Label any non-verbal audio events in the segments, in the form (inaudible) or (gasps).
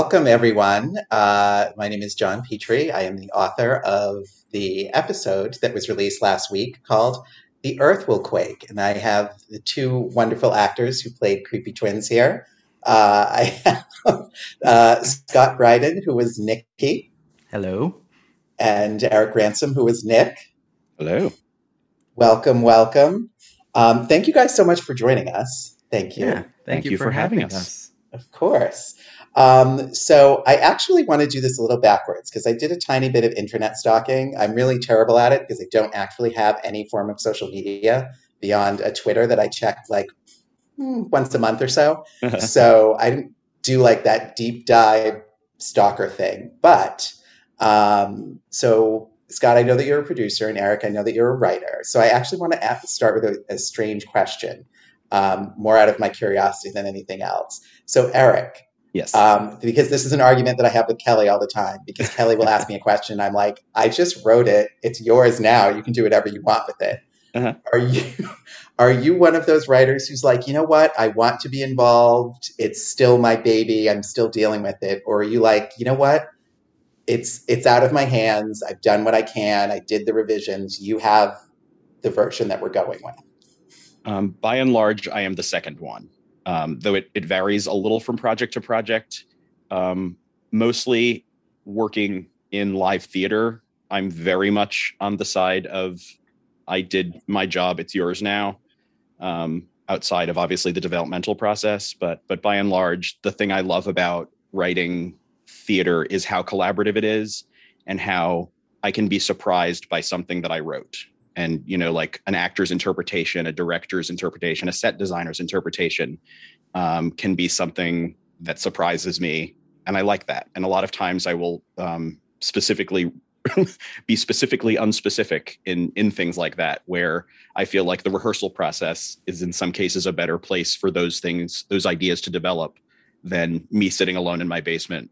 All righty. Well, welcome everyone. Uh, my name is John Petrie. I am the author of the episode that was released last week called The Earth Will Quake. And I have the two wonderful actors who played creepy twins here. Uh, I have (laughs) uh, Scott Brieden, who was Nikki. Hello. And Erik Ransom, who was Nick. Hello. Welcome, welcome. Um, thank you guys so much for joining us. Thank you. Yeah, thank, Thank you, you for, for having having us. us. Of course. Um, so I actually want to do this a little backwards because I did a tiny bit of internet stalking. I'm really terrible at it because I don't actually have any form of social media beyond a Twitter that I check like hmm, once a month or so. (laughs) so I didn't do like that deep dive stalker thing. But um, so Scott, I know that you're a producer, and Erik, I know that you're a writer. So I actually want to ask, start with a, a strange question, um, more out of my curiosity than anything else. So Erik, yes. um, because this is an argument that I have with Kelly all the time. Because Kelly will ask me a question, and I'm like, I just wrote it. It's yours now. You can do whatever you want with it. Uh-huh. Are you (laughs) are you one of those writers who's like, you know what? I want to be involved. It's still my baby. I'm still dealing with it. Or are you like, you know what? It's it's out of my hands. I've done what I can. I did the revisions. You have the version that we're going with. um, by and large, I am the second one, um, though it, it varies a little from project to project. Um, mostly working in live theater, I'm very much on the side of I did my job, it's yours now. Um, outside of obviously the developmental process, but but by and large, the thing I love about writing theater is how collaborative it is and how I can be surprised by something that I wrote. And, you know, like an actor's interpretation, a director's interpretation, a set designer's interpretation um, can be something that surprises me. And I like that. And a lot of times I will um, specifically (laughs) be specifically unspecific in in things like that where i feel like the rehearsal process is in some cases a better place for those things those ideas to develop than me sitting alone in my basement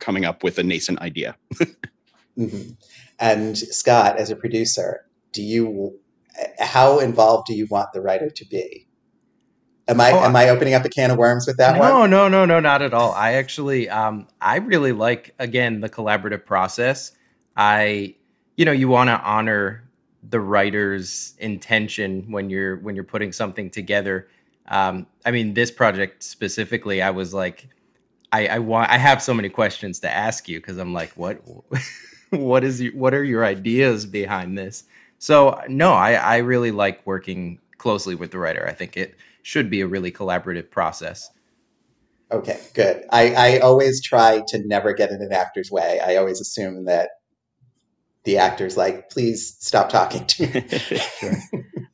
coming up with a nascent idea (laughs) hmm And Scott, as a producer, do you how involved do you want the writer to be? Am I Oh, am I opening up a can of worms with that no, one? no, no, no, not at all. I actually, um, I really like again the collaborative process. I, you know, you want to honor the writer's intention when you're when you're putting something together. Um, I mean, this project specifically, I was like, I, I want, I have so many questions to ask you because I'm like, what, (laughs) what is, your, what are your ideas behind this? So no, I, I really like working closely with the writer. I think it should be a really collaborative process. Okay, good. I, I always try to never get in an actor's way. I always assume that the actor's like, please stop talking to me.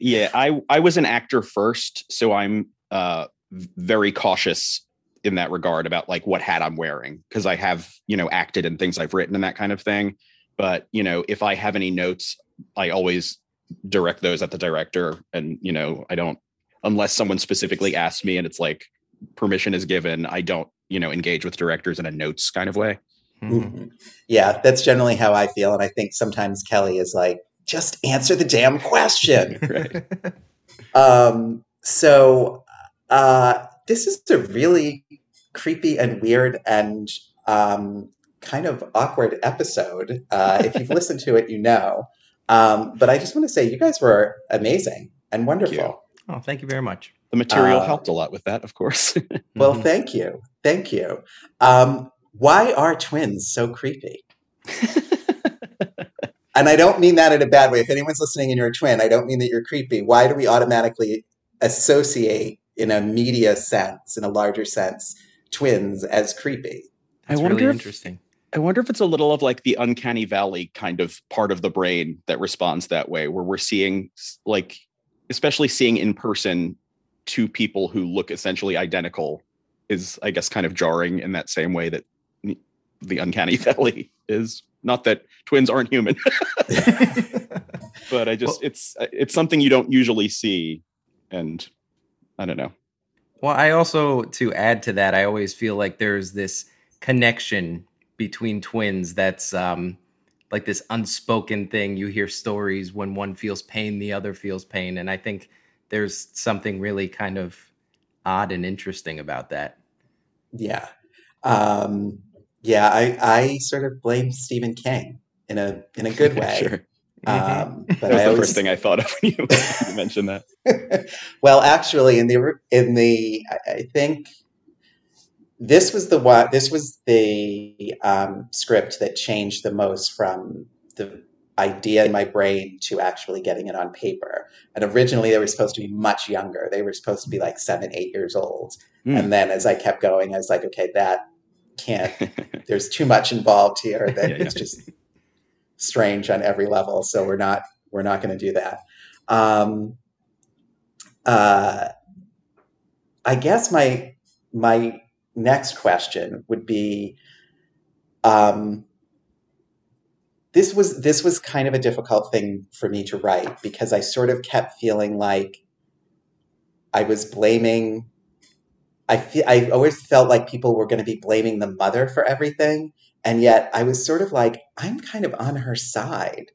yeah i i was an actor first so i'm uh very cautious in that regard about like what hat i'm wearing because i have you know acted in things i've written and that kind of thing but you know if i have any notes i always direct those at the director and you know i don't unless someone specifically asks me and it's like permission is given i don't you know engage with directors in a notes kind of way Mhm. Yeah, that's generally how I feel. And I think sometimes Kelly is like, just answer the damn question. (laughs) right (laughs) Um, so uh, this is a really creepy and weird and um, kind of awkward episode. Uh, if you've listened to it, you know. Um, but I just want to say, you guys were amazing and wonderful. oh, thank you very much. the material Uh, helped a lot with that of course (laughs) Well, Mhm. thank you, thank you. Um, why are twins so creepy? (laughs) And I don't mean that in a bad way. If anyone's listening and you're a twin, I don't mean that you're creepy. Why do we automatically associate, in a media sense, in a larger sense, twins as creepy? That's I wonder really if- interesting. I wonder if it's a little of like the uncanny valley kind of part of the brain that responds that way, where we're seeing like, especially seeing in person two people who look essentially identical is, I guess, kind of jarring in that same way that the uncanny (laughs) valley is. Not that twins aren't human, (laughs) but I just Well- it's uh, it's something you don't usually see, and I don't know. Well, I also to add to that, I always feel like there's this connection between twins that's um like this unspoken thing. You hear stories when one feels pain, the other feels pain, and I think there's something really kind of odd and interesting about that. Yeah. Um, yeah, I, I sort of blame Stephen King in a in a good (laughs) way. sure. Um, but That was (laughs) I the always, first thing I thought of when you, you mentioned that. (laughs) well, actually, in the in the I I think this was the one. This was the um, script that changed the most from the idea in my brain to actually getting it on paper. And originally, they were supposed to be much younger. They were supposed to be like seven, eight years old. Hmm. And then as I kept going, I was like, okay, that can't. (laughs) There's too much involved here. (laughs) That Yeah, yeah. it's just strange on every level. So we're not we're not going to do that. Um, uh, I guess my my next question would be um, this was this was kind of a difficult thing for me to write because I sort of kept feeling like I was blaming I feel I always felt like people were going to be blaming the mother for everything and yet I was sort of like I'm kind of on her side.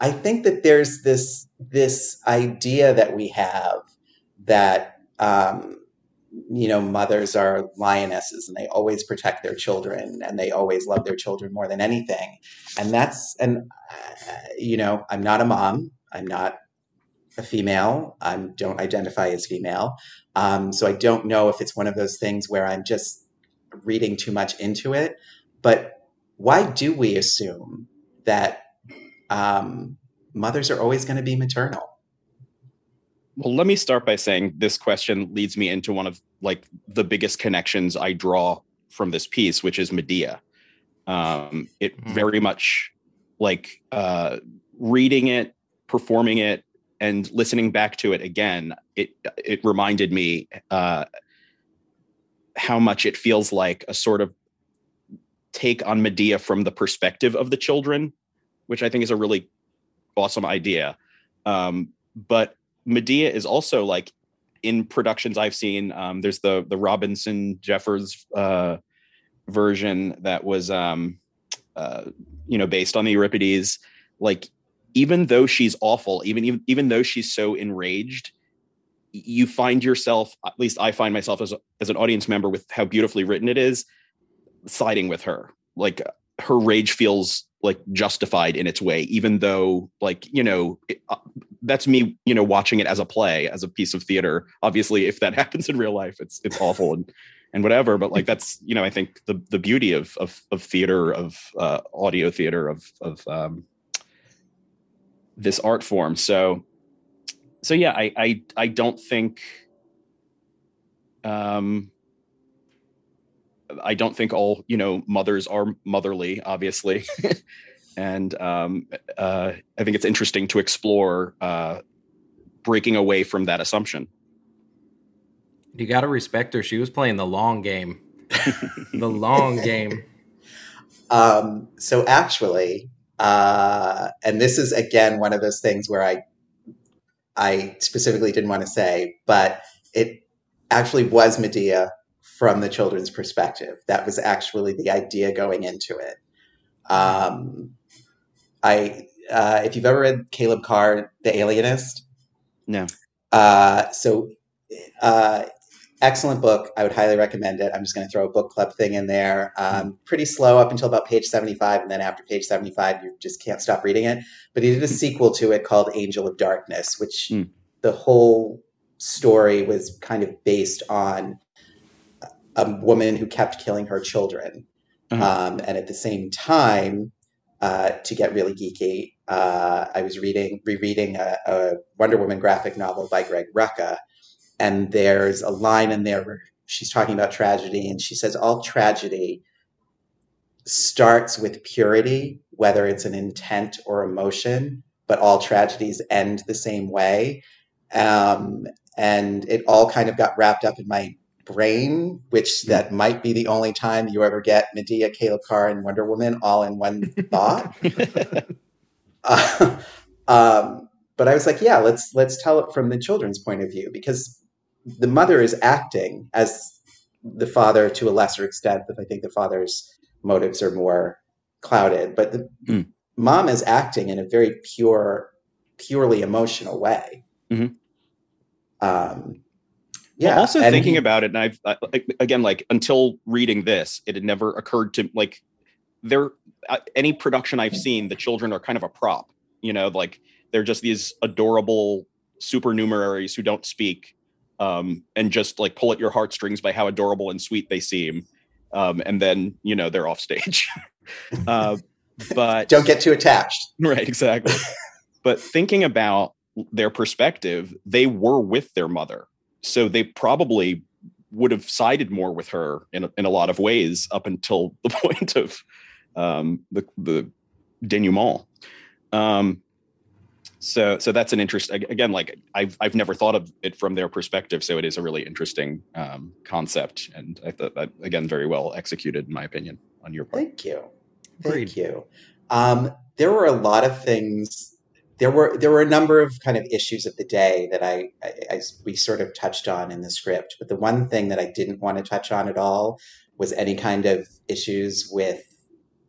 I think that there's this this idea that we have that um, you know mothers are lionesses and they always protect their children and they always love their children more than anything. And that's and uh, you know i'm not a mom. I'm not a female. I don't identify as female. Um, so i don't know if it's one of those things where i'm just reading too much into it. But why do we assume that um, mothers are always going to be maternal Well, let me start by saying this question leads me into one of like the biggest connections I draw from this piece, which is Medea. Um, it Mhm. very much like uh, reading it, performing it, and listening back to it again. It it reminded me uh, how much it feels like a sort of take on Medea from the perspective of the children, which I think is a really awesome idea. Um, but Medea is also like in productions I've seen. Um, there's the the Robinson Jeffers uh, version that was um, uh, you know based on the Euripides. Like even though she's awful, even even even though she's so enraged, you find yourself. At least I find myself as a, as an audience member with how beautifully written it is, siding with her. Like her rage feels like justified in its way, even though like you know it, uh, that's me you know watching it as a play as a piece of theater. Obviously if that (laughs) happens in real life it's it's awful and and whatever but like that's you know i think the the beauty of of, of theater of uh, audio theater of of um, this art form. So so yeah i i i don't think um i don't think all you know mothers are motherly obviously (laughs) and um, uh, I think it's interesting to explore uh, breaking away from that assumption. You got to respect her. She was playing the long game. (laughs) The long game. Um, so actually, uh, and this is again one of those things where I, I specifically didn't want to say, but it actually was Medea from the children's perspective. That was actually the idea going into it. Um, I, uh, if you've ever read Caleb Carr, The Alienist, No. uh, so uh, excellent book. I would highly recommend it. I'm just going to throw a book club thing in there. Um, pretty slow up until about page 75, and then after page 75, you just can't stop reading it. But he did a sequel to it called Angel of Darkness, which Hmm. the whole story was kind of based on a woman who kept killing her children. Uh-huh. Um, and at the same time, uh, to get really geeky, uh, I was reading, rereading a, a Wonder Woman graphic novel by Greg Rucka, and there's a line in there where she's talking about tragedy, and she says all tragedy starts with purity, whether it's an intent or emotion, but all tragedies end the same way. Um, and it all kind of got wrapped up in my brain, which that might be the only time you ever get Medea, Caleb Carr, and Wonder Woman all in one (laughs) thought. (laughs) Uh, um, but I was like, yeah, let's let's tell it from the children's point of view because the mother is acting as the father to a lesser extent, but I think the father's motives are more clouded. But the Mm. mom is acting in a very pure, purely emotional way. Mhm. Um, yeah. Well, also and thinking he- about it, and I've I, again like until reading this, it had never occurred to like there uh, any production I've seen, the children are kind of a prop. You know, like they're just these adorable supernumeraries who don't speak, um, and just like pull at your heartstrings by how adorable and sweet they seem, um, and then you know they're off stage. (laughs) uh, but don't get too attached. right exactly (laughs) but thinking about their perspective they were with their mother so they probably would have sided more with her in a, in a lot of ways up until (laughs) the point of um, the the denouement um, so so that's an interest again like I've I've never thought of it from their perspective so it is a really interesting um, concept and I thought that again very well executed in my opinion on your part Thank you. Thank Agreed. you. Um, there were a lot of things. There were there were a number of kind of issues of the day that I, I, I we sort of touched on in the script. But the one thing that I didn't want to touch on at all was any kind of issues with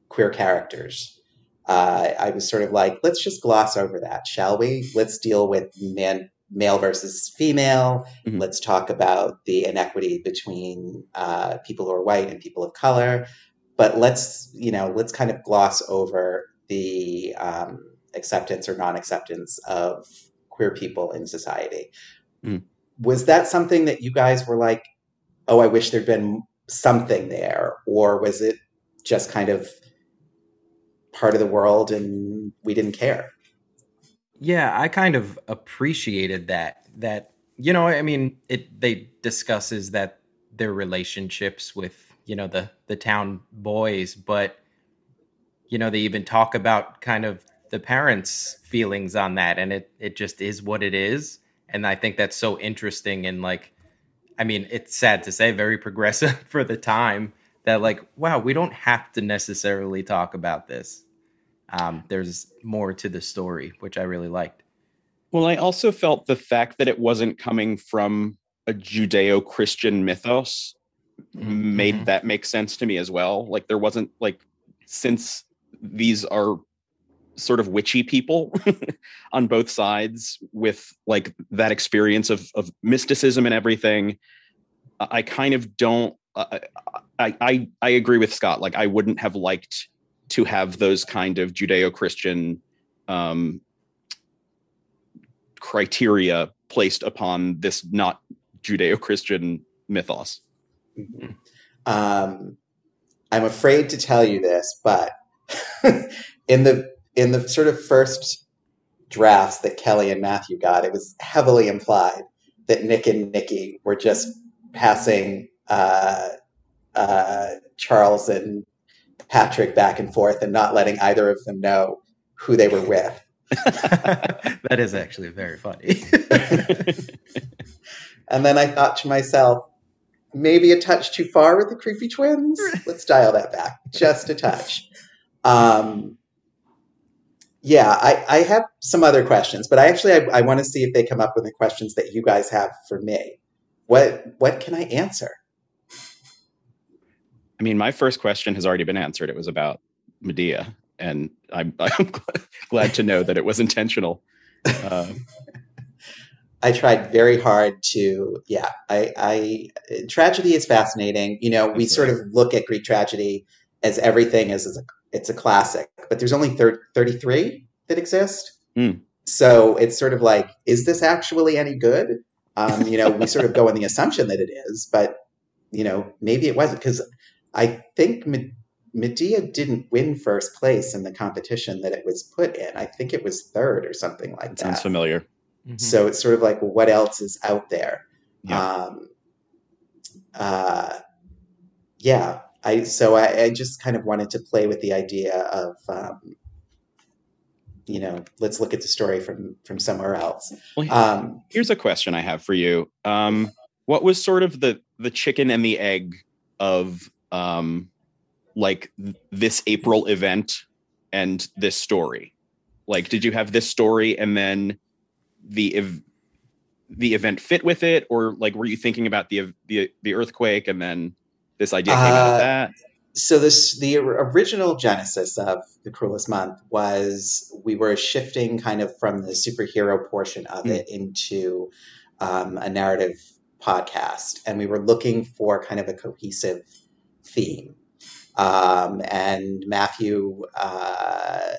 queer characters. Uh, I was sort of like, let's just gloss over that, shall we? Let's deal with man, male versus female. Mhm. Let's talk about the inequity between uh, people who are white and people of color but let's you know let's kind of gloss over the um, acceptance or non-acceptance of queer people in society Mm. was that something that you guys were like oh i wish there'd been something there or was it just kind of part of the world and we didn't care Yeah, I kind of appreciated that. That you know, I mean, it they discusses that their relationships with you know the the town boys, but you know they even talk about kind of the parents' feelings on that, and it it just is what it is. And I think that's so interesting and like, I mean, it's sad to say, very progressive (laughs) for the time. That like, wow, we don't have to necessarily talk about this. Um, there's more to the story, which I really liked. Well, I also felt the fact that it wasn't coming from a Judeo Christian mythos made Mhm. that make sense to me as well. Like, there wasn't, like, since these are sort of witchy people (laughs) on both sides with like that experience of, of mysticism and everything, I kind of don't. I, I I agree with Scott. Like, I wouldn't have liked to have those kind of Judeo Christian um, criteria placed upon this not Judeo-Christian mythos. Um, I'm afraid to tell you this, but (laughs) in the in the sort of first drafts that Kelly and Matthew got, it was heavily implied that Nick and Nikki were just passing uh, uh, Charles and Patrick back and forth and not letting either of them know who they were with. (laughs) that is actually very funny. (laughs) And then I thought to myself, maybe a touch too far with the creepy twins. (laughs) Let's dial that back just a touch. Um, yeah, I, I have some other questions, but I actually I, I want to see if they come up with the questions that you guys have for me. What what can I answer? I mean, my first question has already been answered. It was about Medea, and I'm, (laughs) I'm glad to know that it was intentional. Uh, (laughs) I tried very hard to, yeah. I, I tragedy is fascinating. You know, we sort of look at Greek tragedy as everything as, as a, it's a classic, but there's only thir- 33 that exist. Hmm. So it's sort of like, is this actually any good? Um, you know, we sort of go on the assumption that it is, but you know, maybe it wasn't because I think Me- Medea didn't win first place in the competition that it was put in. I think it was third or something like that that. sounds familiar. Mhm. So it's sort of like, what else is out there? Yeah. Um, uh, yeah. I so I, I just kind of wanted to play with the idea of, um, you know, let's look at the story from from somewhere else. Well, Um, here's a question I have for you. Um, what was sort of the the chicken and the egg of um, like th- this April event and this story? Like, did you have this story and then the ev- the event fit with it, or like were you thinking about the the the earthquake and then this idea came out Uh, of that? so this the original genesis of the cruelest month was we were shifting kind of from the superhero portion of Mm. it into um, a narrative podcast, and we were looking for kind of a cohesive theme. Um, and Matthew uh,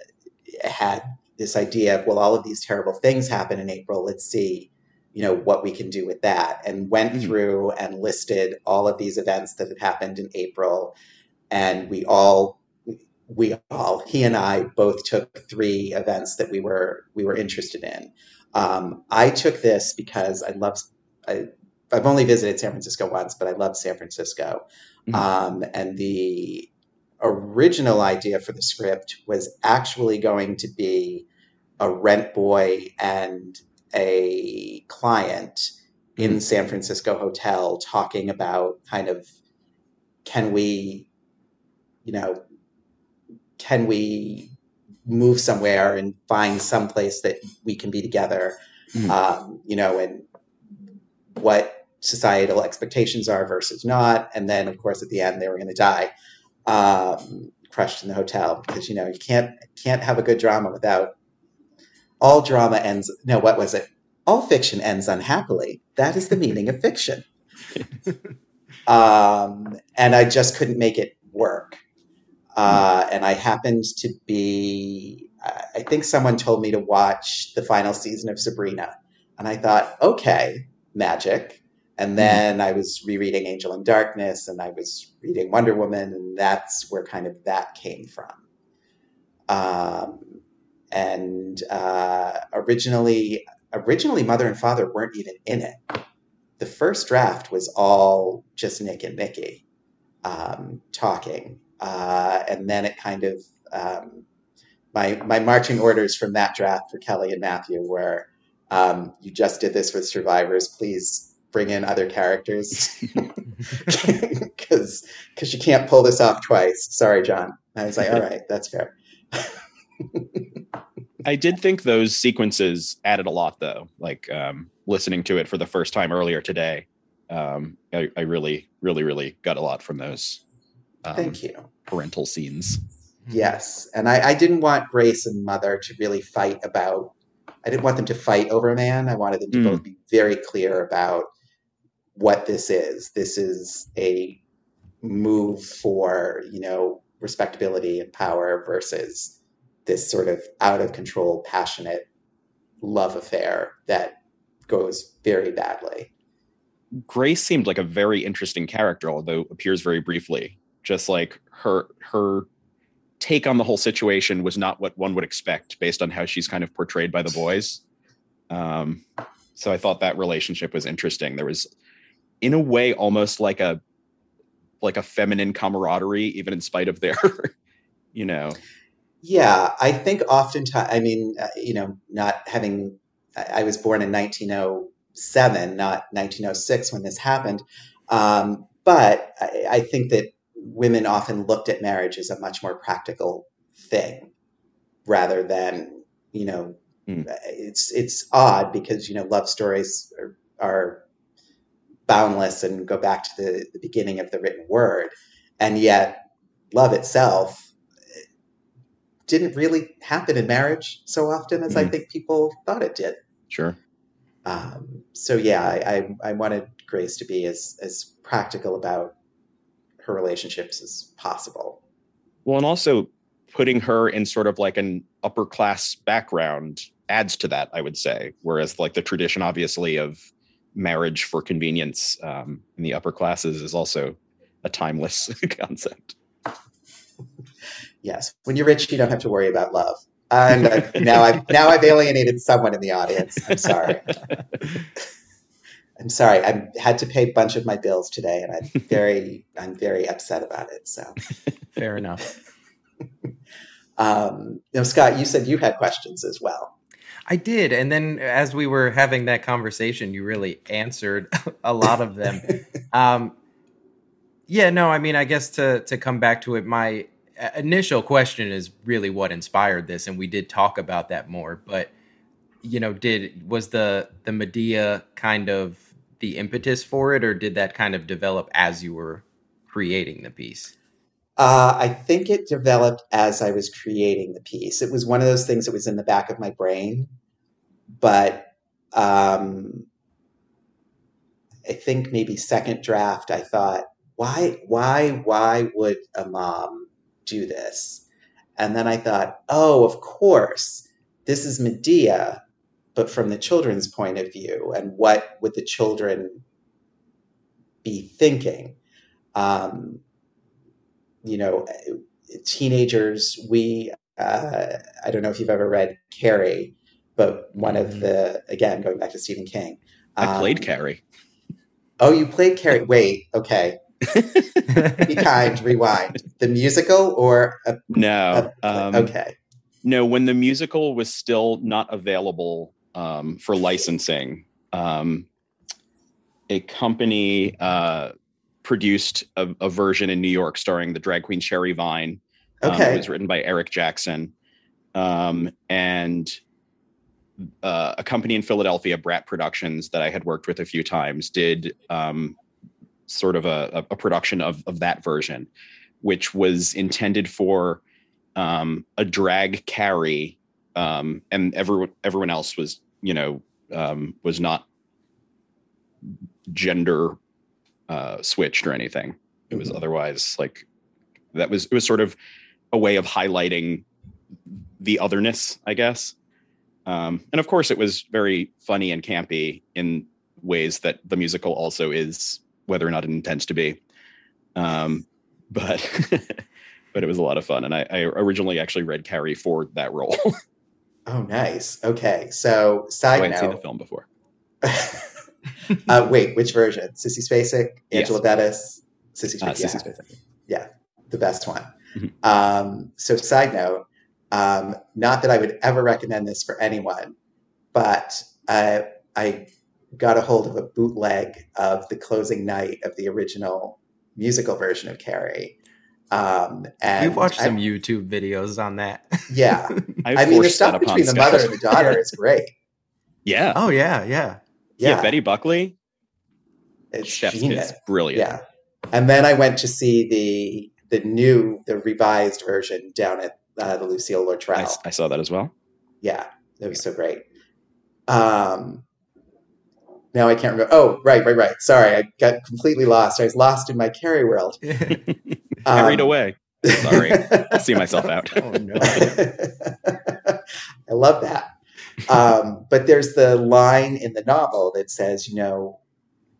had this idea of, well, all of these terrible things happen in April. Let's see, you know, what we can do with that. And went mm-hmm. through and listed all of these events that had happened in April. And we all, we all, he and I both took three events that we were we were interested in. Um, I took this because I love. I, I've only visited San Francisco once, but I love San Francisco. Mm-hmm. Um, and the original idea for the script was actually going to be a rent boy and a client in mm-hmm. San Francisco hotel talking about kind of can we, you know, can we move somewhere and find some place that we can be together, mm-hmm. um, you know, and what societal expectations are versus not. And then, of course, at the end, they were going to die, um, crushed in the hotel because you know you can't can't have a good drama without all drama ends. No, what was it? All fiction ends unhappily. That is the meaning of fiction. (laughs) um, and I just couldn't make it work. Uh, and I happened to be, I think someone told me to watch the final season of Sabrina. And I thought, okay, magic. And hmm. then I was rereading Angel in Darkness and I was reading Wonder Woman, and that's where kind of that came from. Um, and uh, originally, originally, Mother and Father weren't even in it. The first draft was all just Nick and Nikki um, talking, uh, and then it kind of um, my my marching orders from that draft for Kelly and Matthew were um, you just did this with survivors. Please bring in other characters (laughs) (laughs) because because you can't pull this off twice. Sorry, John. I was like, all right, that's fair. (laughs) I did think those sequences added a lot, though. Like um, listening to it for the first time earlier today, um, I, I, really, really, really got a lot from those. Um, Thank you. Parental scenes. Yes, and I, I didn't want Grace and Mother to really fight about I didn't want them to fight over a man. I wanted them to mm. both be very clear about what this is. This is a move for, you know, respectability and power versus this sort of out of control, passionate love affair that goes very badly. Grace seemed like a very interesting character, although appears very briefly. Just like her her take on the whole situation was not what one would expect based on how she's kind of portrayed by the boys. Um, so I thought that relationship was interesting. There was, in a way, almost like a like a feminine camaraderie, even in spite of their, (laughs) you know. Yeah, I think oftentimes, I mean, uh, you know, not having, I was born in 1907, not 1906 when this happened. Um, but I, I think that women often looked at marriage as a much more practical thing rather than you know mm. it's it's odd because you know love stories are, are boundless and go back to the, the beginning of the written word and yet love itself didn't really happen in marriage so often as mm. I think people thought it did. Sure. Um, so yeah, I, I, I wanted Grace to be as as practical about her relationships as possible. Well, and also putting her in sort of like an upper class background adds to that, I would say. Whereas like the tradition, obviously, of marriage for convenience um, in the upper classes is also a timeless (laughs) concept. Yes, when you're rich, you don't have to worry about love. And now I've now I've alienated someone in the audience. I'm sorry. I'm sorry. I had to pay a bunch of my bills today, and I'm very, I'm very upset about it. So, fair enough. um, now, Scott, you said you had questions as well. I did, and then as we were having that conversation, you really answered a lot of them. (laughs) um, yeah, no, I mean, I guess to to come back to it, my initial question is really what inspired this, and we did talk about that more, but you know did was the the Medea kind of the impetus for it, or did that kind of develop as you were creating the piece? Uh, I think it developed as I was creating the piece. It was one of those things that was in the back of my brain, but um, I think maybe second draft, I thought, why, why, why would a mom do this? And then I thought, oh, of course, this is Medea, but from the children's point of view, and what would the children be thinking? Um, you know, teenagers, we, uh, I don't know if you've ever read Carrie, but one of mm-hmm. the, again, going back to Stephen King. I played um, Carrie. Oh, you played Carrie. (laughs) Wait, okay. (laughs) Be kind, rewind. The musical or a, no? A, um, okay. No, when the musical was still not available um, for licensing, um, a company uh, produced a, a, version in New York starring the drag queen Sherry Vine. Um, okay. it was written by Erik Jackson. Um, and uh, a company in Philadelphia, Brat Productions, that I had worked with a few times, did um, sort of a, a, production of, of that version, which was intended for um, a drag Carrie, um, and everyone everyone else was you know um, was not gender uh, switched or anything. It was mm-hmm. otherwise like that was it was sort of a way of highlighting the otherness, I guess. Um, and of course, it was very funny and campy in ways that the musical also is, whether or not it intends to be. Um, (laughs) but (laughs) but it was a lot of fun, and I, I originally actually read Carrie for that role. (laughs) oh, nice. Okay, so side oh, I hadn't seen the film before. uh, wait, which version? Sissy Spacek, Angela yes. Bettis, Sissy Spacek. Uh, yeah. Sissy Spacek. yeah, the best one. Mm-hmm. Um, so, side note, um, not that I would ever recommend this for anyone, but uh, I got a hold of a bootleg of the closing night of the original musical version of Carrie. Um, and You've watched I, some YouTube videos on that. Yeah. (laughs) I mean, the stuff between the mother and the daughter is (laughs) great. Yeah. Oh, yeah. Yeah. Yeah. yeah Betty Buckley. It's Chef's genius. brilliant. Yeah. And then I went to see the the new, the revised version down at uh, the Lucille Lortel. I, I, saw that as well. Yeah, it was so great. Um, now I can't remember. Oh, right, right, right. Sorry, I got completely lost. I was lost in my Carrie world. (laughs) Carried um, away. Sorry, I see myself out. (laughs) Oh no! (laughs) I love that. Um, but there's the line in the novel that says, you know,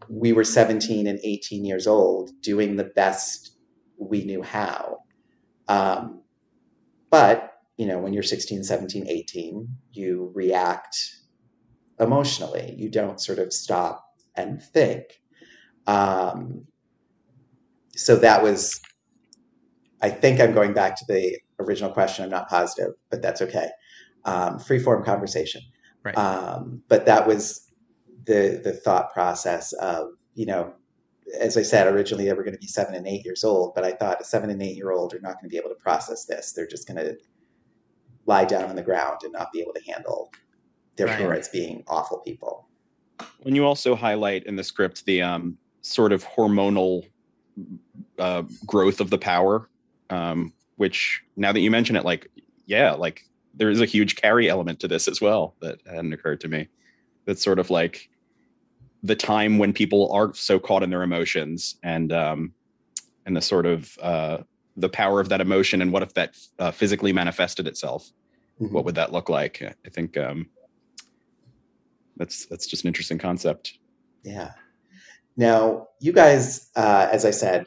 we were 17 and 18 years old, doing the best we knew how. Um, but, you know, when you're 16, 17, 18, you react emotionally. You don't sort of stop and think. Um, so that was, I think I'm going back to the original question. I'm not positive, but that's okay. Um, free form conversation. Right. Um, but that was the the thought process of you know as I said, originally they were going to be seven and eight years old, but I thought a seven and eight year old are not going to be able to process this. They're just going to lie down on the ground and not be able to handle their right. parents being awful people. When you also highlight in the script the um, sort of hormonal uh, growth of the power, um, which now that you mention it, like, yeah, like there is a huge Carrie element to this as well that hadn't occurred to me. That's sort of like the time when people are so caught in their emotions and um, and the sort of uh, the power of that emotion and what if that uh, physically manifested itself mm-hmm. what would that look like i think um, that's that's just an interesting concept. Yeah. Now you guys uh, as i said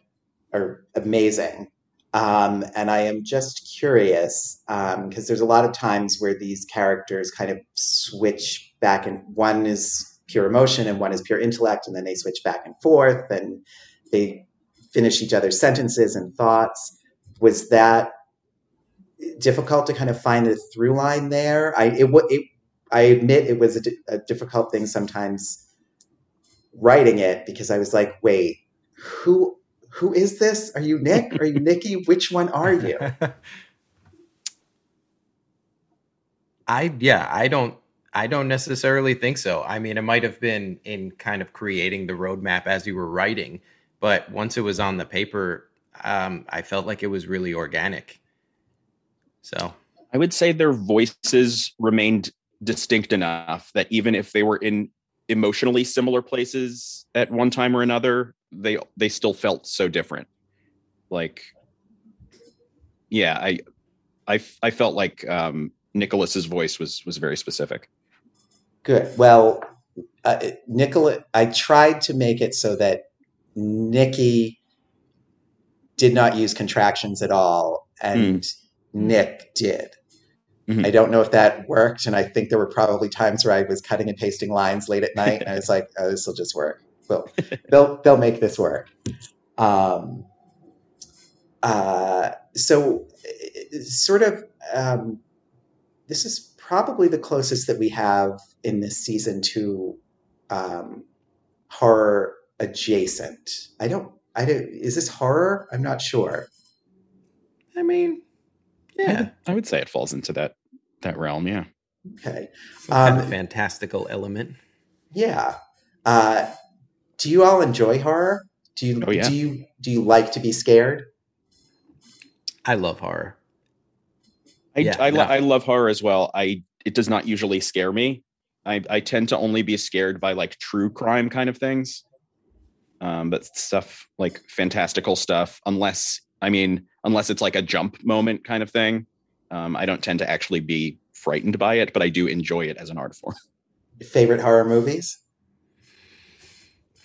are amazing. Um, and i am just curious because um, there's a lot of times where these characters kind of switch back and one is pure emotion and one is pure intellect and then they switch back and forth and they finish each other's sentences and thoughts. Was that difficult to kind of find a through line there? I it, it i admit it was a, a difficult thing sometimes writing it because i was like wait who who is this? Are you nick? Are you nikki? Which one are you? (laughs) I yeah i don't I don't necessarily think so. I mean, it might have been in kind of creating the roadmap as you were writing, but once it was on the paper, um, I felt like it was really organic. So. I would say their voices remained distinct enough that even if they were in emotionally similar places at one time or another, they they still felt so different. Like, yeah, I I I felt like um, Nicholas's voice was was very specific. Good. Well, uh, Nicholas, I tried to make it so that Nikki did not use contractions at all, and mm. Nick did. Mm-hmm. I don't know if that worked, and I think there were probably times where I was cutting and pasting lines late at night, and I was like, "Oh, this will just work. Well, (laughs) they'll they'll make this work." Um, uh, so, sort of, um, this is probably the closest that we have in this season to um, horror adjacent. I don't. I don't. Is this horror? I'm not sure. I mean, yeah, I would say it falls into that that realm. Yeah. Okay. Um, kind of fantastical element. Yeah. Uh, do you all enjoy horror? Do you oh, yeah. do you do you like to be scared? I love horror. I yeah, I, no. I love horror as well. I it does not usually scare me. I I tend to only be scared by like true crime kind of things. Um, but stuff like fantastical stuff, unless I mean, unless it's like a jump moment kind of thing, um, I don't tend to actually be frightened by it, but I do enjoy it as an art form. Favorite horror movies?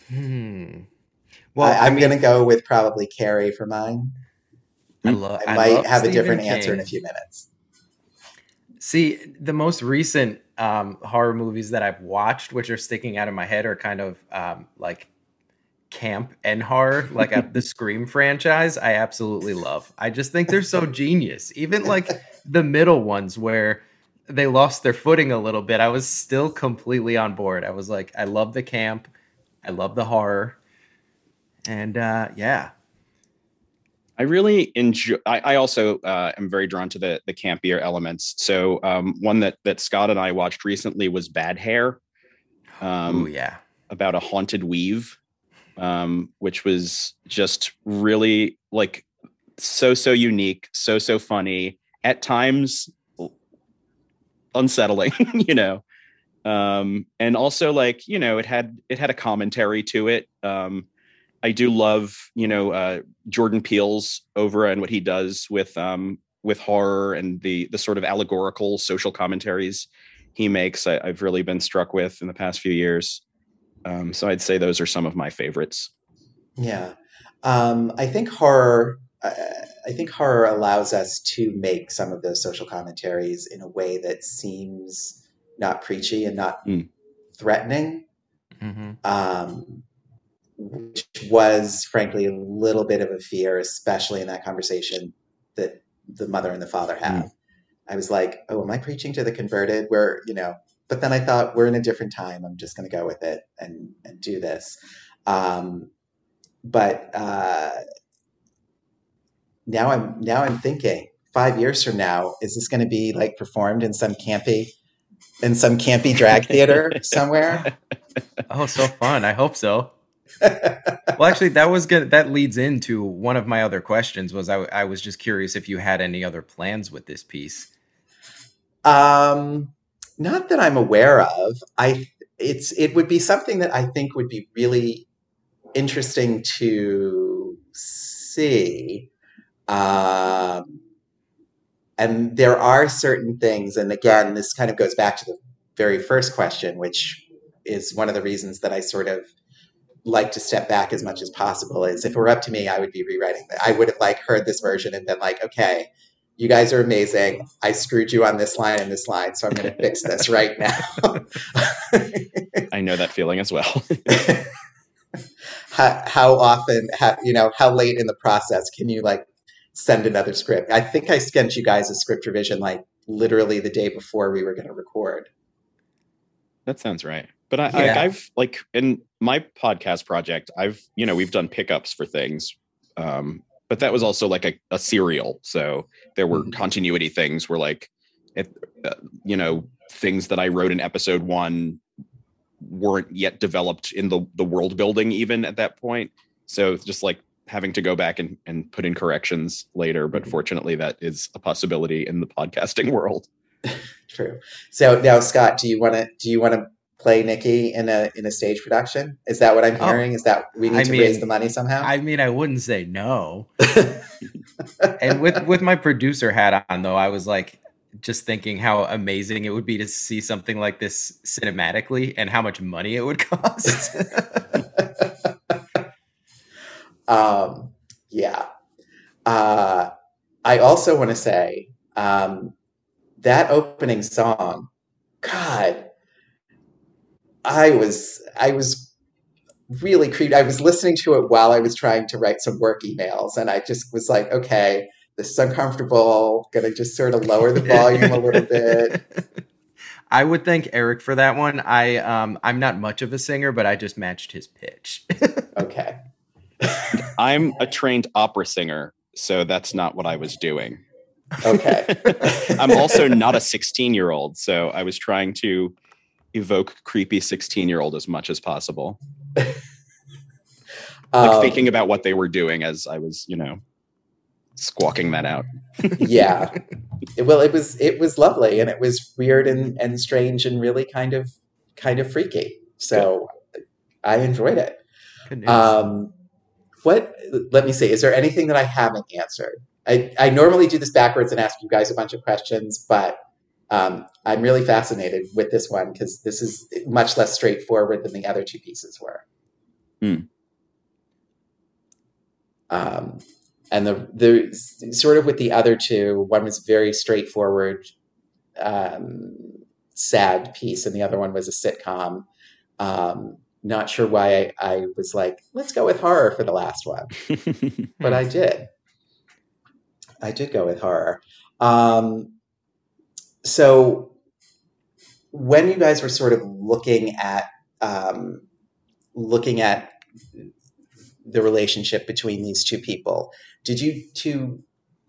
Hmm. Well, I, am going to go with probably Carrie for mine. I, lo- I might I have Stephen a different King. answer in a few minutes. See, the most recent um, horror movies that I've watched, which are sticking out of my head, are kind of um, like camp and horror, like a, the (laughs) Scream franchise, I absolutely love. I just think they're so (laughs) genius. Even like the middle ones where they lost their footing a little bit, I was still completely on board. I was like, I love the camp, I love the horror, and uh, yeah. I really enjoy. I, I also uh, am very drawn to the the campier elements. So um, one that that Scott and I watched recently was Bad Hair. Um, oh yeah, about a haunted weave um, which was just really like so so unique, so so funny. At times, unsettling, (laughs) you know. Um, and also like you know, it had it had a commentary to it. Um, I do love you know uh, Jordan Peele's oeuvre and what he does with um, with horror and the the sort of allegorical social commentaries he makes. I, I've really been struck with in the past few years. Um, so I'd say those are some of my favorites. Yeah, um, I think horror. Uh, I think horror allows us to make some of those social commentaries in a way that seems not preachy and not mm. threatening. Mm-hmm. Um, which was, frankly, a little bit of a fear, especially in that conversation that the mother and the father have. Mm. I was like, "Oh, am I preaching to the converted?" Where you know but then I thought we're in a different time. I'm just going to go with it and and do this. Um, but uh, now I'm now I'm thinking five years from now, is this going to be like performed in some campy in some campy drag (laughs) theater somewhere? Oh, so fun! I hope so. well, actually, that was good. That leads into one of my other questions. Was I, I was just curious if you had any other plans with this piece. Um, not that I'm aware of. I it's it would be something that I think would be really interesting to see. Um, and there are certain things, and again, this kind of goes back to the very first question, which is one of the reasons that I sort of like to step back as much as possible. Is if it were up to me, I would be rewriting. I would have like heard this version and been like, okay, you guys are amazing. I screwed you on this line and this line, so I'm going to fix this (laughs) right now. I know that feeling as well. (laughs) how, how often, how, you know, how late in the process can you like send another script? I think I sent you guys a script revision like literally the day before we were going to record. That sounds right. But I, yeah. I, I've like in my podcast project, I've you know we've done pickups for things um, but that was also like a, a serial so there were mm-hmm. continuity things where like it, uh, you know things that i wrote in episode one weren't yet developed in the the world building even at that point so just like having to go back and, and put in corrections later but mm-hmm. fortunately that is a possibility in the podcasting (laughs) world (laughs) true so now scott do you want to do you want to play Nikki in a in a stage production? Is that what I'm Oh, hearing? Is that we need I to raise the money somehow? I mean, I wouldn't say no. (laughs) And with with my producer hat on, though, I was like just thinking how amazing it would be to see something like this cinematically and how much money it would (laughs) cost. (laughs) um, yeah. Uh, I also want to say um, that opening song. God, I was I was really creeped. I was listening to it while I was trying to write some work emails, and I just was like, okay, this is uncomfortable. Gonna just sort of lower the volume a little bit. (laughs) I would thank Erik for that one. I um I'm not much of a singer, but I just matched his pitch. (laughs) Okay. (laughs) I'm a trained opera singer, so that's not what I was doing. Okay. I'm also not a 16 year old, so I was trying to evoke creepy 16 year old as much as possible. (laughs) Like Um, thinking about what they were doing as I was, you know, squawking that out. (laughs) yeah. Well, it was it was lovely, and it was weird and and strange, and really kind of kind of freaky. So I enjoyed it. Um, what? Let me see. Is there anything that I haven't answered? I, I normally do this backwards and ask you guys a bunch of questions, but um, I'm really fascinated with this one because this is much less straightforward than the other two pieces were. Hmm. Um, and the the sort of with the other two, one was very straightforward, um, sad piece, and the other one was a sitcom. Um, not sure why I, I was like, let's go with horror for the last one, (laughs) but I did. I did go with horror. Um, so when you guys were sort of looking at um, looking at the relationship between these two people, did you two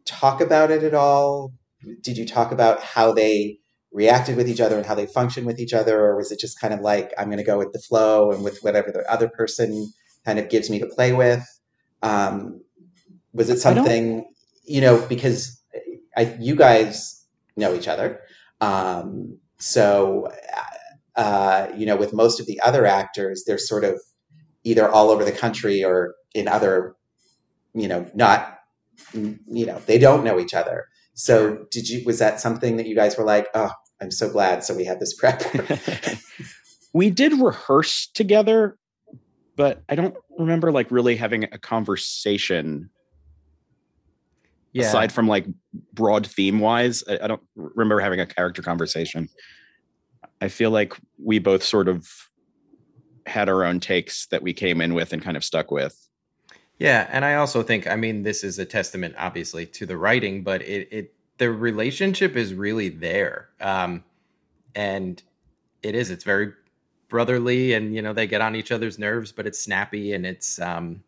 talk about it at all? Did you talk about how they reacted with each other and how they functioned with each other, or was it just kind of like I'm going to go with the flow and with whatever the other person kind of gives me to play with? Um, was it something you know because I, you guys know each other, um, so uh, you know with most of the other actors, they're sort of either all over the country or in other, you know, not you know they don't know each other. So did you was that something that you guys were like, oh, I'm so glad so we had this prep? (laughs) we did rehearse together, but I don't remember like really having a conversation yeah. aside from like broad theme wise. I, I don't remember having a character conversation. I feel like we both sort of had our own takes that we came in with and kind of stuck with. Yeah, and I also think I mean this is a testament obviously to the writing, but it it the relationship is really there. Um and it is it's very brotherly and you know they get on each other's nerves, but it's snappy and it's um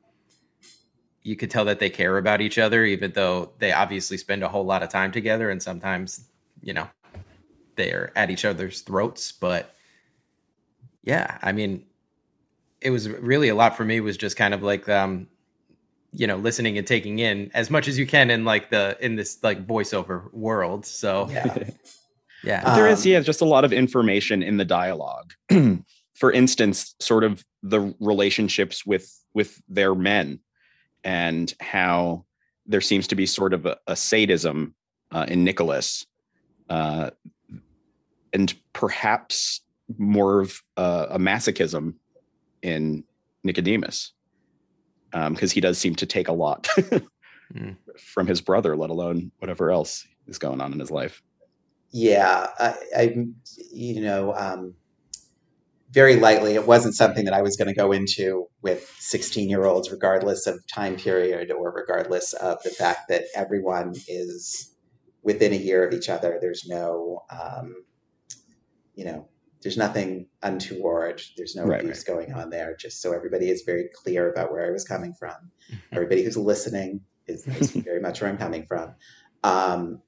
you could tell that they care about each other even though they obviously spend a whole lot of time together and sometimes, you know, they're at each other's throats, but yeah, I mean it was really a lot for me was just kind of like um you know listening and taking in as much as you can in like the in this like voiceover world so yeah. (laughs) yeah But there is, Um, yeah, just a lot of information in the dialogue. (clears throat) For instance, sort of the relationships with with their men, and how there seems to be sort of a, a sadism uh, in Nicholas, uh, and perhaps more of uh, a masochism in Nicodemus, because he does seem to take a lot (laughs) Mm. from his brother, let alone whatever else is going on in his life. Yeah, I, I you know, um, very lightly, it wasn't something that I was going to go into with 16 year olds, regardless of time period or regardless of the fact that everyone is within a year of each other. There's no, um, you know, there's nothing untoward. There's no Right, abuse going on there. Just so everybody is very clear about where I was coming from. Everybody who's listening is, is (laughs) very much where I'm coming from. Um,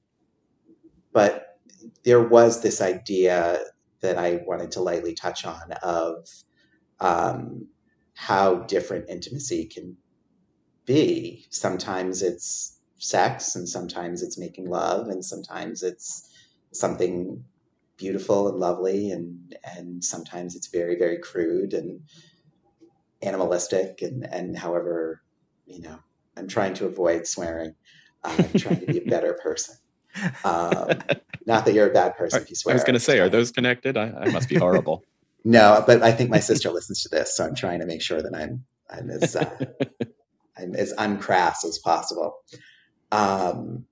but there was this idea that I wanted to lightly touch on of um, how different intimacy can be. Sometimes it's sex, and sometimes it's making love, and sometimes it's something beautiful and lovely, and and sometimes it's very very crude and animalistic, and and however you know I'm trying to avoid swearing. I'm trying to be a (laughs) better person. Um, not that you're a bad person if you swear. I was going to say, are those connected? I, I must be horrible. (laughs) (laughs) no, but I think my sister listens to this, so I'm trying to make sure that I'm I'm as uh, (laughs) I'm as uncrass as possible. Um,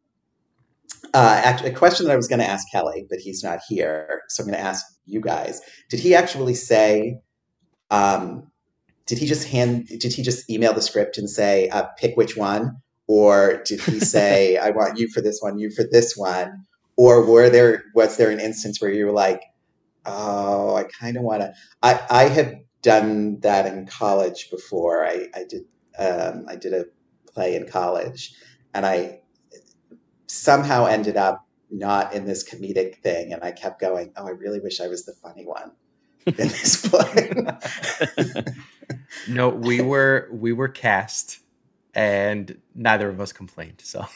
uh, actually, a question that I was going to ask Kelly, but he's not here, so I'm going to ask you guys. Did he actually say? Um, did he just hand? Did he just email the script and say, uh, "Pick which one"? Or did he (laughs) say i want you for this one you for this one? Or were there was there an instance where you were like oh i kind of want to i i have done that in college before. I i did um, i did a play in college and i somehow ended up not in this comedic thing and i kept going oh i really wish i was the funny one in (laughs) this play (laughs) no we were we were cast and neither of us complained. So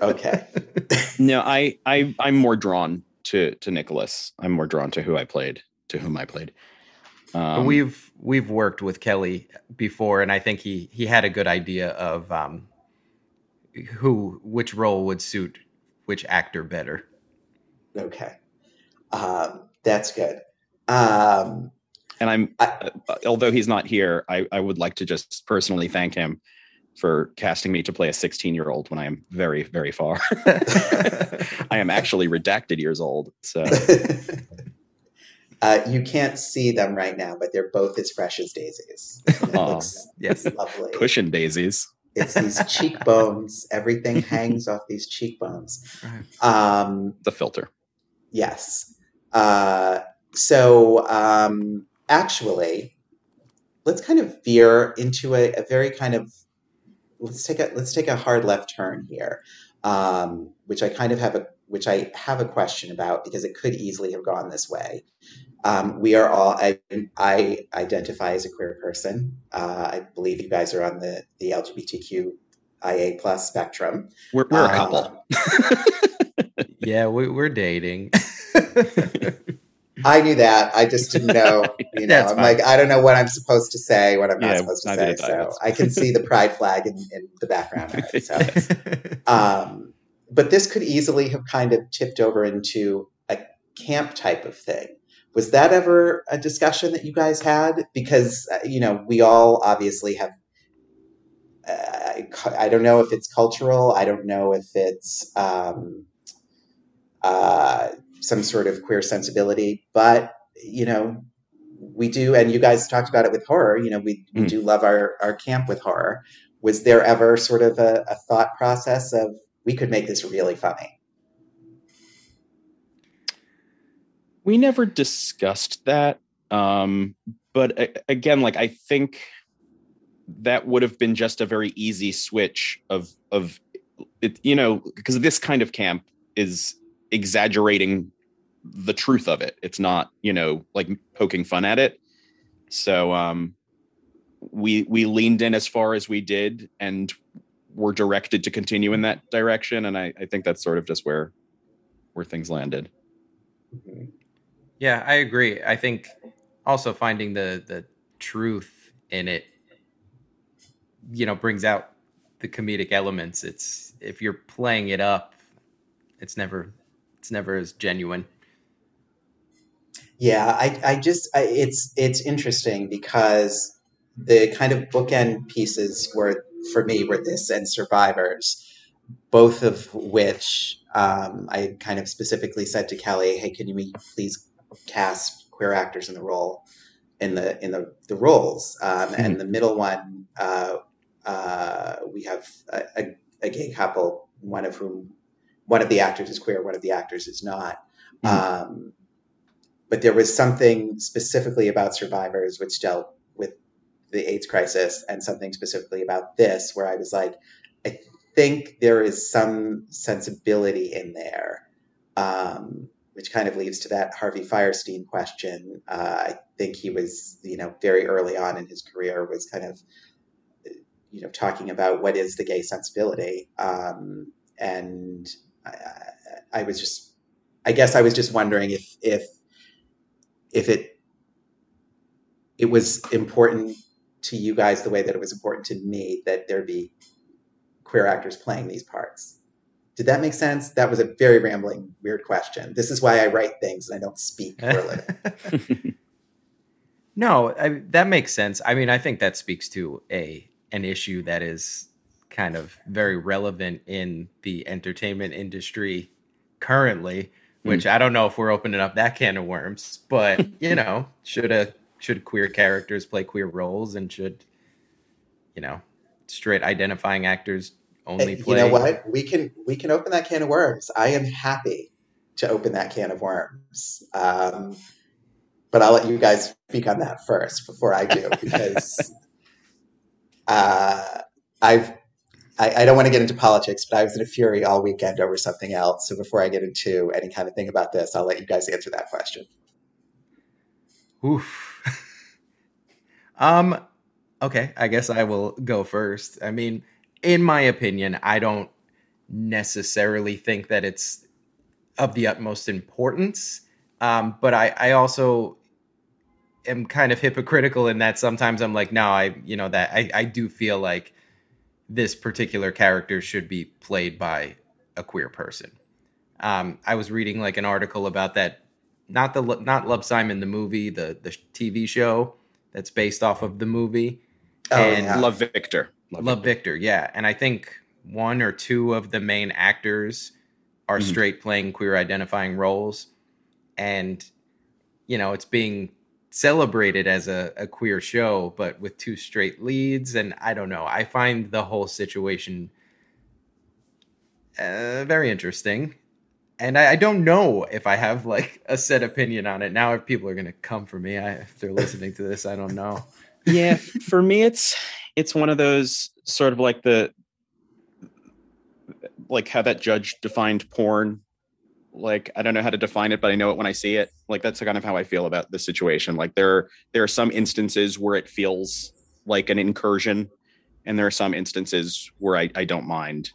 okay. (laughs) no, I I I'm more drawn to to Nicholas. I'm more drawn to who I played, to whom I played. Um, we've we've worked with Kelly before, and I think he he had a good idea of um, who which role would suit which actor better. Okay, um, that's good. Um, and I'm I, uh, although he's not here, I I would like to just personally thank him for casting me to play a 16 year old when I am very, very far. (laughs) I am actually redacted years old. So (laughs) uh, you can't see them right now, but they're both as fresh as daisies. It looks yes. lovely. Cushion daisies. It's these (laughs) cheekbones. Everything hangs off these cheekbones. Um, the filter. Yes. Uh, so um, actually, let's kind of veer into a, a very kind of let's take a let's take a hard left turn here, um, which I kind of have a which I have a question about because it could easily have gone this way. Um, we are all I, I, identify as a queer person. Uh, I believe you guys are on the the LGBTQIA plus spectrum. We're, we're um, a couple. (laughs) yeah, we, we're dating. (laughs) I knew that. I just didn't know. (laughs) You know, I'm fine. like, I don't know what I'm supposed to say, what I'm not yeah, supposed to say. So I can see the pride flag in, in the background. It, so. (laughs) um, but this could easily have kind of tipped over into a camp type of thing. Was that ever a discussion that you guys had? Because uh, you know, we all obviously have. Uh, I don't know if it's cultural. I don't know if it's. Um, uh, some sort of queer sensibility, but you know, we do, and you guys talked about it with horror. You know, we, we mm. do love our our camp with horror. Was there ever sort of a, a thought process of we could make this really funny? We never discussed that. Um, but again, like I think that would have been just a very easy switch of of it, you know, because this kind of camp is exaggerating the truth of it. It's not, you know, like poking fun at it. So um we we leaned in as far as we did and were directed to continue in that direction. And I, I think that's sort of just where where things landed. Yeah, I agree. I think also finding the the truth in it, you know, brings out the comedic elements. It's if you're playing it up, it's never it's never as genuine. Yeah, I, I just I, it's it's interesting because the kind of bookend pieces were for me were this and Survivors, both of which um, I kind of specifically said to Kelly, "Hey, can you please cast queer actors in the role in the in the the roles?" Um, mm-hmm. And the middle one, uh, uh, we have a, a, a gay couple, one of whom one of the actors is queer, one of the actors is not. Mm-hmm. Um, but there was something specifically about survivors which dealt with the AIDS crisis, and something specifically about this where I was like, I think there is some sensibility in there, um, which kind of leads to that Harvey Fierstein question. Uh, I think he was, you know, very early on in his career was kind of, you know, talking about what is the gay sensibility. Um, and I, I, was just, I guess I was just wondering if if if it it was important to you guys the way that it was important to me that there be queer actors playing these parts. Did that make sense? That was a very rambling, weird question. This is why I write things and I don't speak for a living. (laughs) no, I, that makes sense. I mean, I think that speaks to a an issue that is kind of very relevant in the entertainment industry currently. Which mm. I don't know if we're opening up that can of worms, but (laughs) you know, should a should queer characters play queer roles and should you know straight identifying actors only play. You know what? We can we can open that can of worms. I am happy to open that can of worms. Um, but I'll let you guys speak on that first before I do, because (laughs) uh, I've I, I, don't want to get into politics, but I was in a fury all weekend over something else. So before I get into any kind of thing about this, I'll let you guys answer that question. Oof. (laughs) um. Okay, I guess I will go first. I mean, in my opinion, I don't necessarily think that it's of the utmost importance. Um, but I, I also am kind of hypocritical in that sometimes I'm like, no, I, you know, that I, I do feel like this particular character should be played by a queer person. Um, I was reading like an article about that, not the not Love Simon the movie, the the TV show that's based off of the movie, oh, and yeah. Love Victor. Love, Love Victor. Victor. yeah. And I think one or two of the main actors are mm-hmm. straight playing queer identifying roles. And, you know, it's being celebrated as a, a queer show, but with two straight leads. And I don't know. I find the whole situation uh, very interesting. And I, I, don't know if I have like a set opinion on it. Now, if people are going to come for me, I, if they're listening to this, I don't know. yeah, for me, it's it's one of those sort of like the like how that judge defined porn like i don't know how to define it but i know it when i see it like that's kind of how i feel about the situation like there there are some instances where it feels like an incursion and there are some instances where i, I don't mind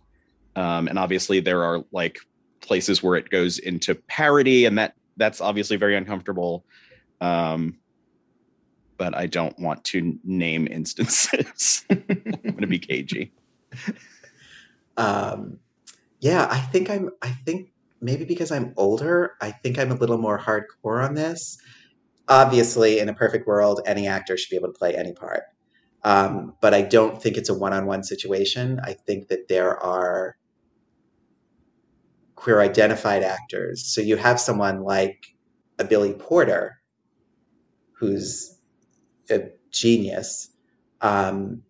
um, and obviously there are like places where it goes into parody and that that's obviously very uncomfortable um, but I don't want to name instances. (laughs) I'm to be cagey. (laughs) Um, yeah, I think I'm. I think maybe because I'm older, I think I'm a little more hardcore on this. Obviously, in a perfect world, any actor should be able to play any part. Um, but I don't think it's a one-on-one situation. I think that there are queer identified actors. So you have someone like a Billy Porter, who's a genius. Um,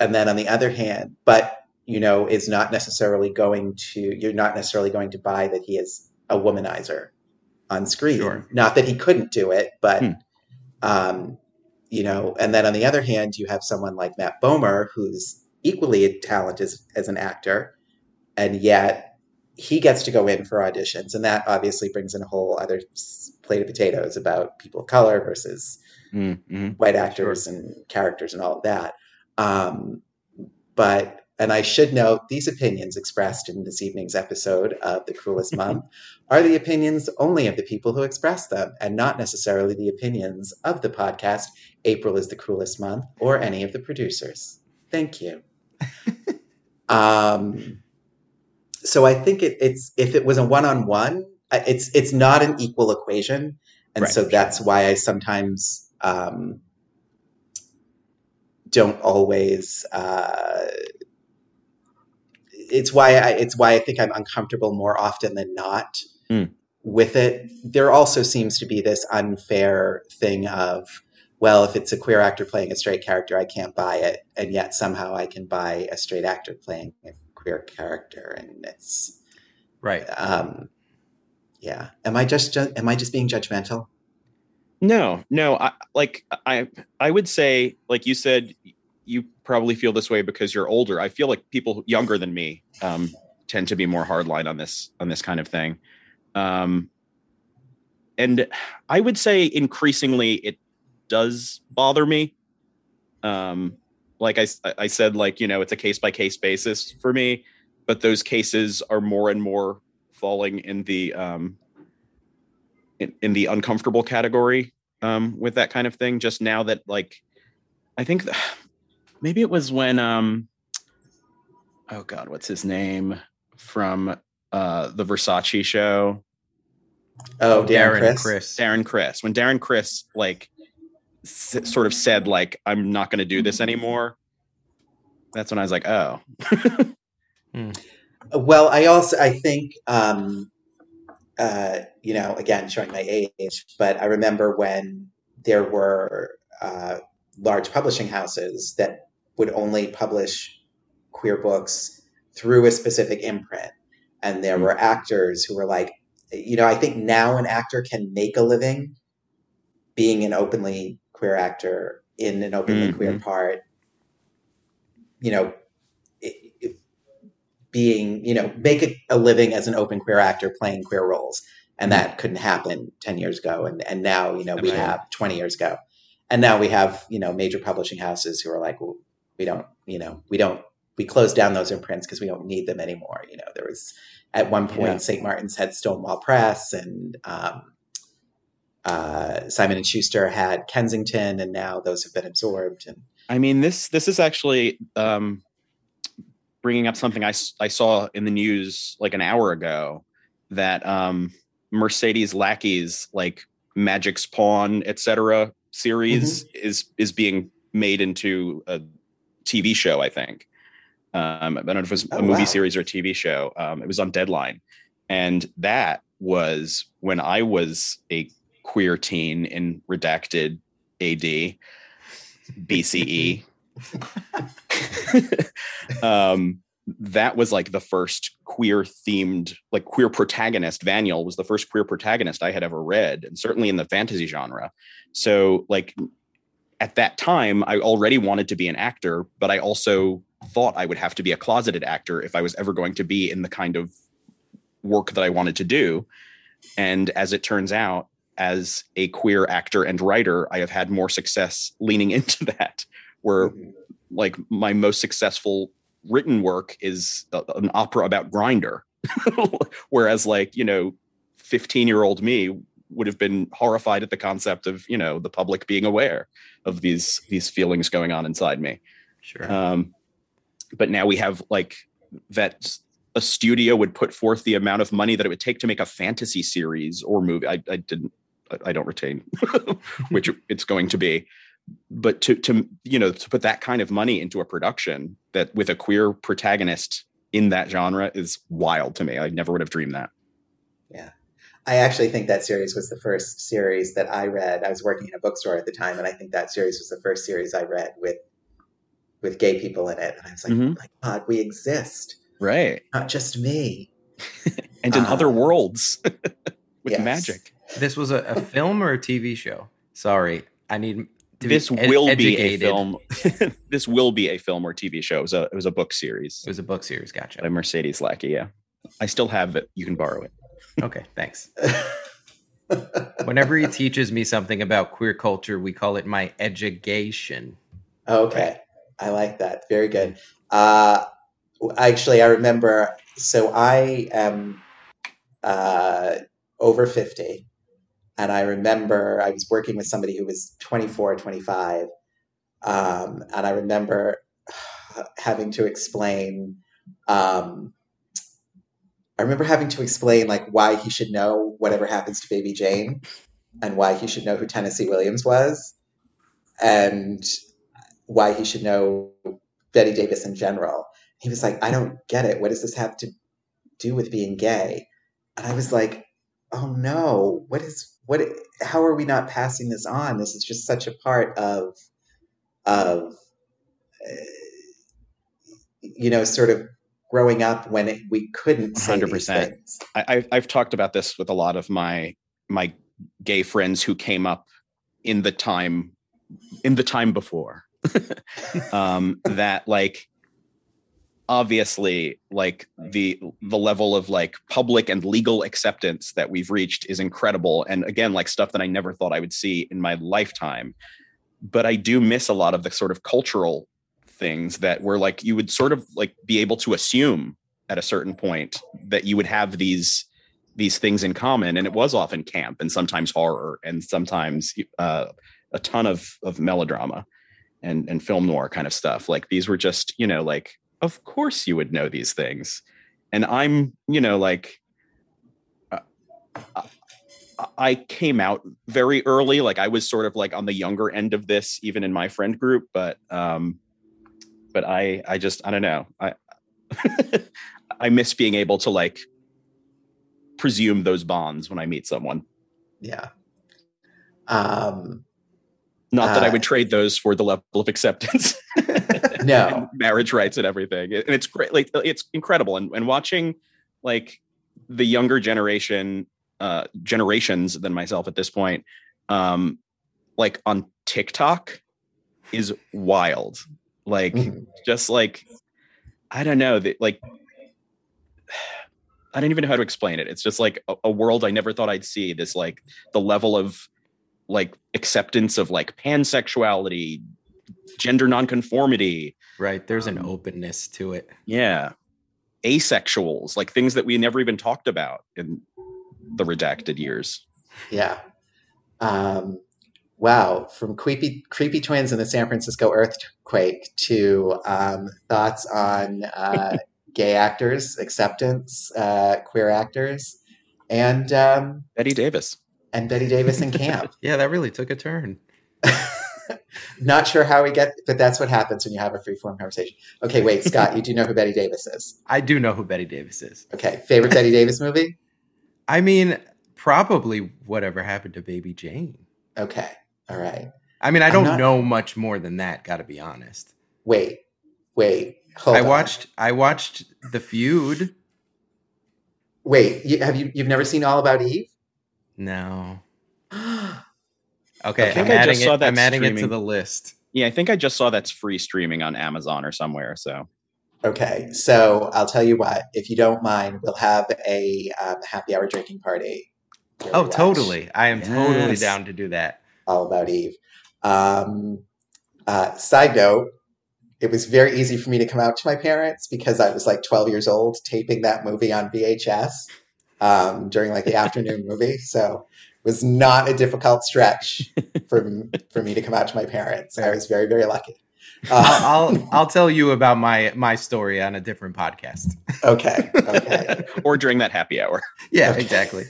and then on the other hand, but you know, is not necessarily going to you're not necessarily going to buy that he is a womanizer on screen. Sure. Not that he couldn't do it, but hmm. um, you know, and then on the other hand, you have someone like Matt Bomer who's equally talented as, as an actor, and yet he gets to go in for auditions, and that obviously brings in a whole other plate of potatoes about people of color versus mm-hmm. white actors sure. and characters and all of that. Um, but and I should note these opinions expressed in this evening's episode of The Cruelest (laughs) Month are the opinions only of the people who express them and not necessarily the opinions of the podcast April is the Cruelest Month or any of the producers. Thank you. (laughs) um, so I think it, it's if it was a one-on-one, it's it's not an equal equation, and right. so that's why I sometimes um, don't always. Uh, it's why I it's why I think I'm uncomfortable more often than not mm. with it. There also seems to be this unfair thing of well, if it's a queer actor playing a straight character, I can't buy it, and yet somehow I can buy a straight actor playing a queer character, and it's right. Um, yeah. Am I just am I just being judgmental? No, no. I, like I I would say, like you said, you probably feel this way because you're older. I feel like people younger than me um, tend to be more hardline on this on this kind of thing. Um, and I would say increasingly it does bother me. Um, like I, I said, like, you know, it's a case by case basis for me, but those cases are more and more falling in the, um, in, in the uncomfortable category um, with that kind of thing. Just now that like, I think th- maybe it was when um, oh god, what's his name from uh the Versace show? Oh, Darren, Darren Criss. Criss. Darren Criss. When Darren Criss like s- sort of said like I'm not going to do this anymore. That's when I was like, oh, (laughs) Well, I also I think um, uh, you know again showing my age, but I remember when there were uh, large publishing houses that would only publish queer books through a specific imprint, and there Mm. were actors who were like, you know, I think now an actor can make a living being an openly queer actor in an openly hmm, queer hmm. part. You know, being you know make a, a living as an open queer actor playing queer roles. And hmm. that couldn't happen 10 years ago. And, and now you know we have 20 years ago. And now we have you know major publishing houses who are like well, we don't you know we don't we closed down those imprints because we don't need them anymore you know there was at one point Yeah. st martin's had stonewall press and um, uh, simon and schuster had kensington and now those have been absorbed and I mean this this is actually um, bringing up something I, I saw in the news like an hour ago that um, Mercedes Lackey's like Magic's Pawn etc. series is is being made into a TV show. I think um, I don't know if it was a Oh, movie wow. series or a TV show. Um, it was on Deadline, and that was when I was a queer teen in redacted AD. BCE. (laughs) (laughs) um, that was like the first queer themed, like queer protagonist. Vanyel was the first queer protagonist I had ever read, and certainly in the fantasy genre. So, like, at that time, I already wanted to be an actor, but I also thought I would have to be a closeted actor if I was ever going to be in the kind of work that I wanted to do. And as it turns out, as a queer actor and writer, I have had more success leaning (laughs) into that. Where mm-hmm. like my most successful written work is a- an opera about Grindr, (laughs) whereas like you know, fifteen year old me would have been horrified at the concept of you know the public being aware of these these feelings going on inside me. Sure. Um, but now we have like that a studio would put forth the amount of money that it would take to make a fantasy series or movie. I, I didn't, I- don't retain (laughs) which it's going to be. But to to you know to put that kind of money into a production that with a queer protagonist in that genre is wild to me. I never would have dreamed that. I actually think that series was the first series that I read. I was working in a bookstore at the time, and I think that series was the first series I read with with gay people in it. And I was like, Mhm. oh my god, we exist, Right. not just me. (laughs) And in Uh, other worlds (laughs) with yes. magic. this was a, a film or a TV show? Sorry, I need to This be ed- will be a film. (laughs) this will be a film or TV show. It was a, it was a book series It was a book series. Gotcha. by Mercedes Lackey. Yeah. I still have it. You can borrow it. Okay, thanks. Whenever he (laughs) teaches me something about queer culture, we call it my education. okay, I like that. Very good. Uh, actually, I remember. So I am uh, over fifty, and I remember I was working with somebody who was 24, 25. Um, and I remember (sighs) having to explain. Um, I remember having to explain like why he should know whatever happens to Baby Jane, and why he should know who Tennessee Williams was, and why he should know Bette Davis in general. He was like, I don't get it. What does this have to do with being gay? And I was like, oh no, what is what how are we not passing this on? This is just such a part of of uh, you know, sort of growing up when it, we couldn't say 100%. things. I, I've, I've talked about this with a lot of my my gay friends who came up in the time in the time before (laughs) um that like obviously like the the level of like public and legal acceptance that we've reached is incredible and again like stuff that i never thought i would see in my lifetime but i do miss a lot of the sort of cultural things that were like you would sort of like be able to assume at a certain point that you would have these these things in common, and it was often camp and sometimes horror and sometimes uh, a ton of of melodrama and and film noir kind of stuff. Like these were just you know like of course you would know these things, and I'm you know like. Uh, I came out very early. Like I was sort of like on the younger end of this, even in my friend group. But um, but I I just I don't know. I (laughs) I miss being able to like presume those bonds when I meet someone. Yeah. Um, Not that uh, I would trade those for the level of acceptance. (laughs) no. (laughs) marriage rights and everything. And it's great. Like it's incredible. And, and watching like the younger generation, uh, generations than myself at this point, um, like on TikTok is wild. Like mm-hmm. just like I don't know, that like (sighs) I don't even know how to explain it. It's just like a, a, world I never thought I'd see. This like the level of like acceptance of like pansexuality, gender nonconformity. Right. There's um, an openness to it. Yeah. Asexuals, like things that we never even talked about in the redacted years. Yeah. Um, wow. From creepy creepy twins in the San Francisco earthquake to um, thoughts on uh, (laughs) gay actors, acceptance, uh, queer actors, and um, Bette Davis. And Bette Davis in camp. (laughs) yeah, that really took a turn. (laughs) Not sure how we get, but that's what happens when you have a free form conversation. Okay, wait, Scott, you do know who Bette Davis is? I do know who Bette Davis is. Okay, favorite Bette Davis movie? I mean, probably whatever happened to Baby Jane. Okay, all right. I mean, I don't not... know much more than that. Got to be honest. Wait, wait. Hold I on. watched. I watched The Feud. Wait, you, have you? You've never seen All About Eve? No. (gasps) okay, I think I'm adding, it, I'm adding it to the list. Yeah, I think I just saw that's free streaming on Amazon or somewhere. So. Okay, so I'll tell you what. If you don't mind, we'll have a um, happy hour drinking party. Oh, totally! I am yes. totally down to do that. All about Eve. Um, uh, side note: it was very easy for me to come out to my parents because I was like 12 years old taping that movie on VHS um, during like the (laughs) afternoon movie. So it was not a difficult stretch (laughs) for, for me to come out to my parents. I was very, very lucky. (laughs) Uh, I'll, I'll, tell you about my my story on a different podcast. Okay. Okay. or during that happy hour. Yeah, okay. exactly.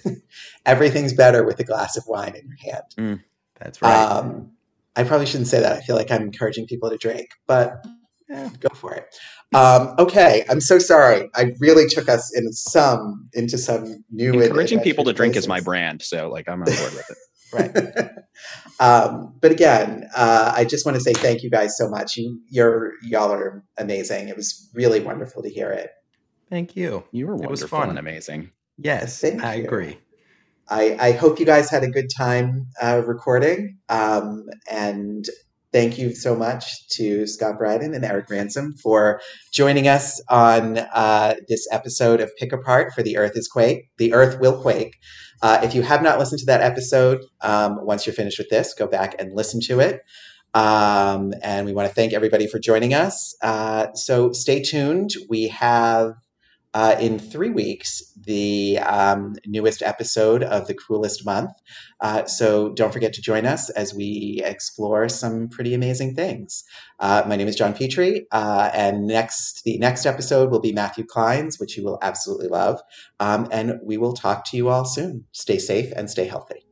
Everything's better with a glass of wine in your hand. Mm, that's right. Um, I probably shouldn't say that. I feel like I'm encouraging people to drink, but yeah, go for it. Um, okay, I'm so sorry. I really took us in some into some new. Encouraging people to drink is my brand, so like I'm on board with it. (laughs) right. um, but again, uh, I just want to say thank you guys so much. You, you're y'all are amazing. It was really wonderful to hear it. Thank you. You were wonderful it was fun. and amazing. Yes, thank I you. agree. I, I, hope you guys had a good time uh, recording. Um, and thank you so much to Scott Brieden and Erik Ransom for joining us on uh, this episode of Pick Apart for The Earth is Quake. The Earth Will Quake. Uh, if you have not listened to that episode, um, once you're finished with this, go back and listen to it. Um, and we want to thank everybody for joining us. Uh, so stay tuned. We have uh, in three weeks the um, newest episode of The Cruelest Month. Uh, so don't forget to join us as we explore some pretty amazing things. Uh, my name is John Petrie, uh, and next the next episode will be Matthew Klein's, which you will absolutely love. Um, and we will talk to you all soon. Stay safe and stay healthy.